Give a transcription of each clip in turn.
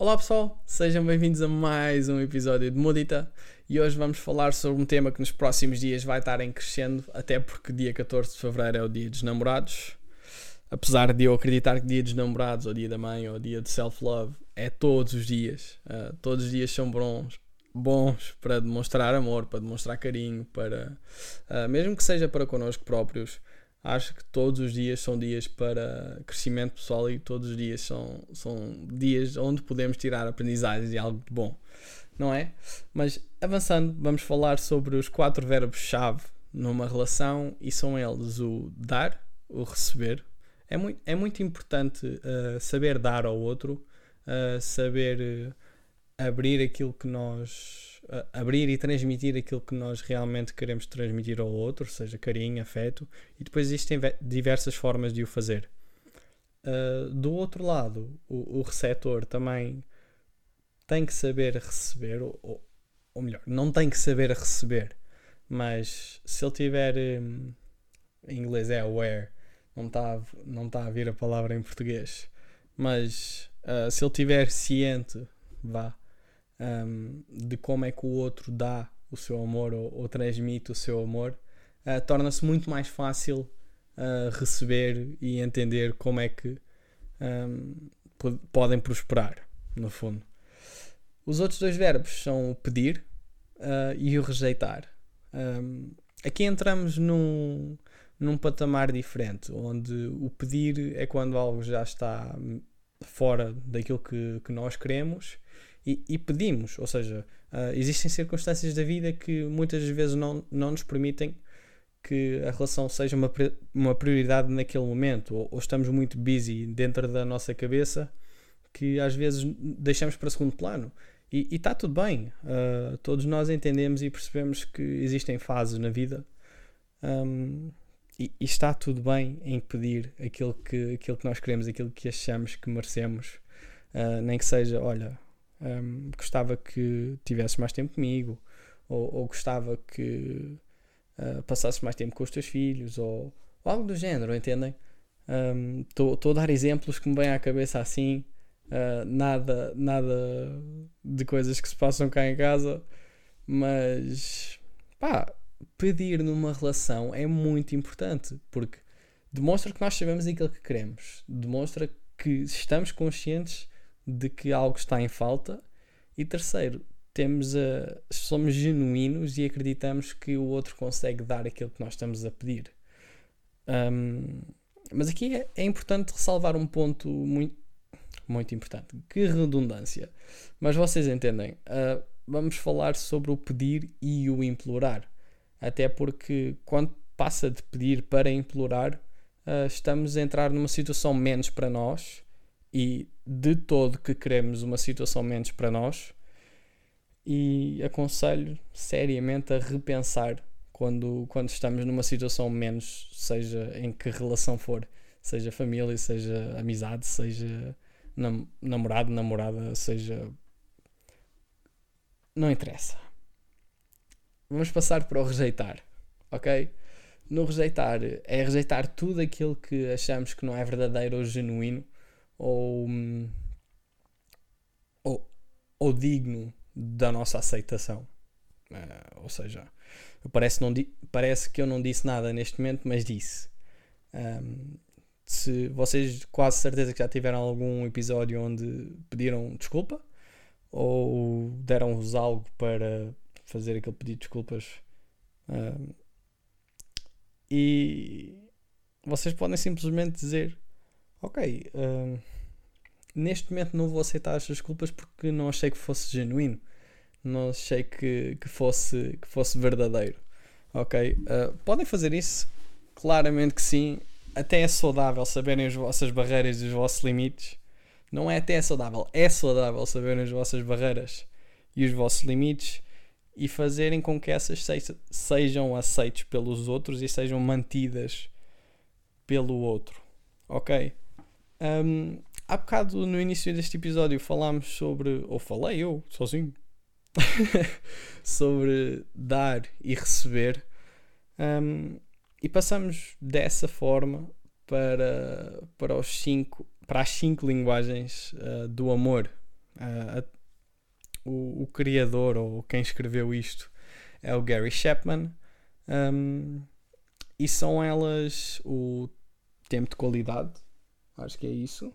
Olá pessoal, sejam bem-vindos a mais um episódio de Modita e hoje vamos falar sobre um tema que nos próximos dias vai estar em crescendo, até porque dia 14 de Fevereiro é o dia dos namorados. Apesar de eu acreditar que dia dos namorados, ou dia da mãe, ou dia de self-love, é todos os dias. Uh, todos os dias são bons, bons para demonstrar amor, para demonstrar carinho, para uh, mesmo que seja para connosco próprios acho que todos os dias são dias para crescimento pessoal e todos os dias são, são dias onde podemos tirar aprendizagens e algo de bom, não é? Mas avançando, vamos falar sobre os quatro verbos-chave numa relação e são eles o dar, o receber. É muito, é muito importante uh, saber dar ao outro, uh, saber uh, abrir aquilo que nós abrir e transmitir aquilo que nós realmente queremos transmitir ao outro, seja carinho, afeto, e depois existem diversas formas de o fazer. Uh, do outro lado, o, o receptor também tem que saber receber, ou, ou, melhor, não tem que saber receber, mas se ele tiver, um, em inglês é aware, não está não tá a vir a palavra em português, mas uh, se ele tiver ciente, vá, um, de como é que o outro dá o seu amor ou, ou transmite o seu amor, uh, torna-se muito mais fácil uh, receber e entender como é que um, podem prosperar, no fundo. Os outros dois verbos são o pedir uh, e o rejeitar. Um, aqui entramos num, num patamar diferente, onde o pedir é quando algo já está fora daquilo que, que nós queremos e, e pedimos. Ou seja, uh, existem circunstâncias da vida que muitas vezes não, não nos permitem que a relação seja uma, uma prioridade naquele momento, ou, ou estamos muito busy dentro da nossa cabeça que às vezes deixamos para segundo plano. E está tudo bem, uh, todos nós entendemos e percebemos que existem fases na vida um, e, e, está tudo bem em pedir aquilo que, aquilo que nós queremos, aquilo que achamos que merecemos, uh, nem que seja, olha, um, gostava que tivesse mais tempo comigo, ou, ou gostava que uh, passasses mais tempo com os teus filhos, ou, ou algo do género, entendem? Estou um, a dar exemplos que me vêm à cabeça assim, uh, nada, nada de coisas que se passam cá em casa, mas pá, pedir numa relação é muito importante porque demonstra que nós sabemos aquilo que queremos, demonstra que estamos conscientes de que algo está em falta. E terceiro, temos a, somos genuínos e acreditamos que o outro consegue dar aquilo que nós estamos a pedir. Um, mas aqui é, é, importante ressalvar um ponto muito, muito importante. Que redundância. Mas vocês entendem. Uh, vamos falar sobre o pedir e o implorar. Até porque quando passa de pedir para implorar, uh, estamos a entrar numa situação menos para nós e de todo que queremos uma situação menos para nós e aconselho seriamente a repensar quando, quando estamos numa situação menos, seja em que relação for, seja família, seja amizade, seja nam namorado, namorada, seja. Não interessa. Vamos passar para o rejeitar, ok? No rejeitar, é rejeitar tudo aquilo que achamos que não é verdadeiro ou genuíno ou, ou, ou digno da nossa aceitação. Uh, ou seja, parece, não parece que eu não disse nada neste momento, mas disse. Um, se vocês quase certeza que já tiveram algum episódio onde pediram desculpa ou deram-vos algo para fazer aquele pedido de desculpas um, e vocês podem simplesmente dizer ok, uh, neste momento não vou aceitar as desculpas porque não achei que fosse genuíno, não achei que, que, fosse, que fosse verdadeiro. Ok? Uh, podem fazer isso? Claramente que sim. Até é saudável saberem as vossas barreiras e os vossos limites. Não é até é saudável, é saudável saberem as vossas barreiras e os vossos limites e fazerem com que essas sejam aceites pelos outros e sejam mantidas pelo outro. Ok? Um, há bocado no início deste episódio falámos sobre, ou falei eu, sozinho, sobre dar e receber. Um, e passamos dessa forma para, para, os cinco, para as cinco linguagens uh, do amor. Uh, o, o, criador ou quem escreveu isto é o Gary Chapman. Um, e são elas o tempo de qualidade, acho que é isso.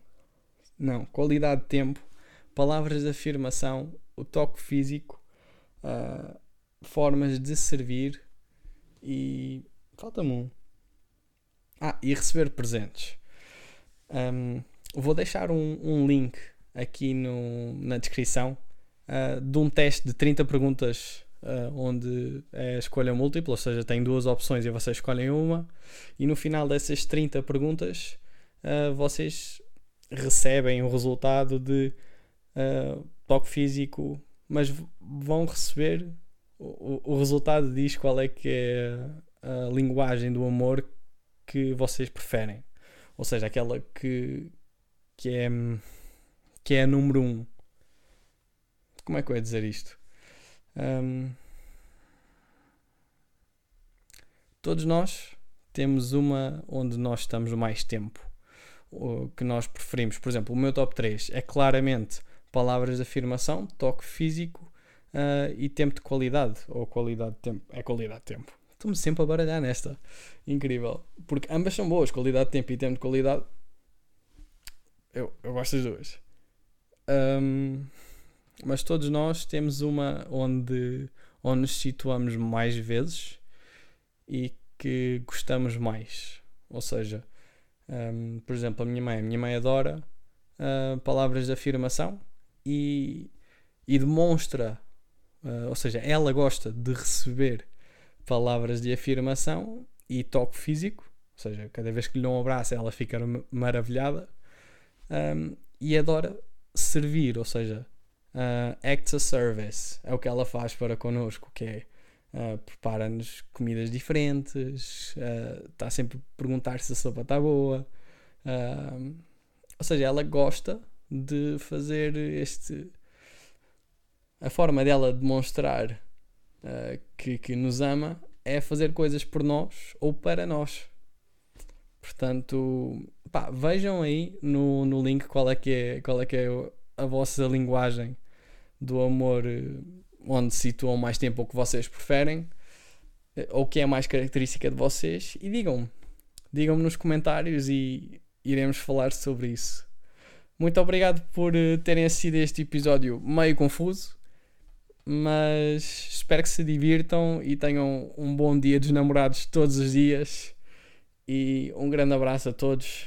Não, qualidade de tempo, palavras de afirmação, o toque físico, uh, formas de servir e. Falta-me um. Ah, e receber presentes. Um, vou deixar um, um, link aqui no, na descrição uh, de um teste de 30 perguntas uh, onde é escolha múltipla, ou seja, tem duas opções e vocês escolhem uma, e no final dessas 30 perguntas uh, vocês recebem o resultado de uh, toque físico, mas vão receber o, o, resultado diz qual é que é a linguagem do amor que vocês preferem. Ou seja, aquela que, que é que é a número um. Como é que eu ia dizer isto? Um, todos nós temos uma onde nós estamos mais tempo, que nós preferimos. Por exemplo, o meu top 3 é claramente palavras de afirmação, toque físico uh, e tempo de qualidade, ou qualidade de tempo. É qualidade de tempo. Estou-me sempre a baralhar nesta. Incrível. Porque ambas são boas, qualidade de tempo e tempo de qualidade. Eu, eu gosto das duas. Um, mas todos nós temos uma onde, onde nos situamos mais vezes e que gostamos mais. Ou seja, um, por exemplo, a minha mãe, a minha mãe adora uh, palavras de afirmação e, e demonstra, uh, ou seja, ela gosta de receber palavras de afirmação e toque físico, ou seja, cada vez que lhe dou um abraço ela fica maravilhada um, e adora servir, ou seja, uh, acts a service, é o que ela faz para connosco, que é uh, prepara-nos comidas diferentes, está uh, sempre a perguntar se a sopa está boa, uh, ou seja, ela gosta de fazer este. A forma dela demonstrar que, que nos ama é fazer coisas por nós ou para nós. Portanto, pá, vejam aí no, no link qual é que é, qual é, que é a vossa linguagem do amor onde situam mais tempo o que vocês preferem eh, ou que é mais característica de vocês e digam-me. Digam-me nos comentários e iremos falar sobre isso. Muito obrigado por eh, terem assistido este episódio meio confuso, mas espero que se divirtam e tenham um bom dia dos namorados todos os dias. E um grande abraço a todos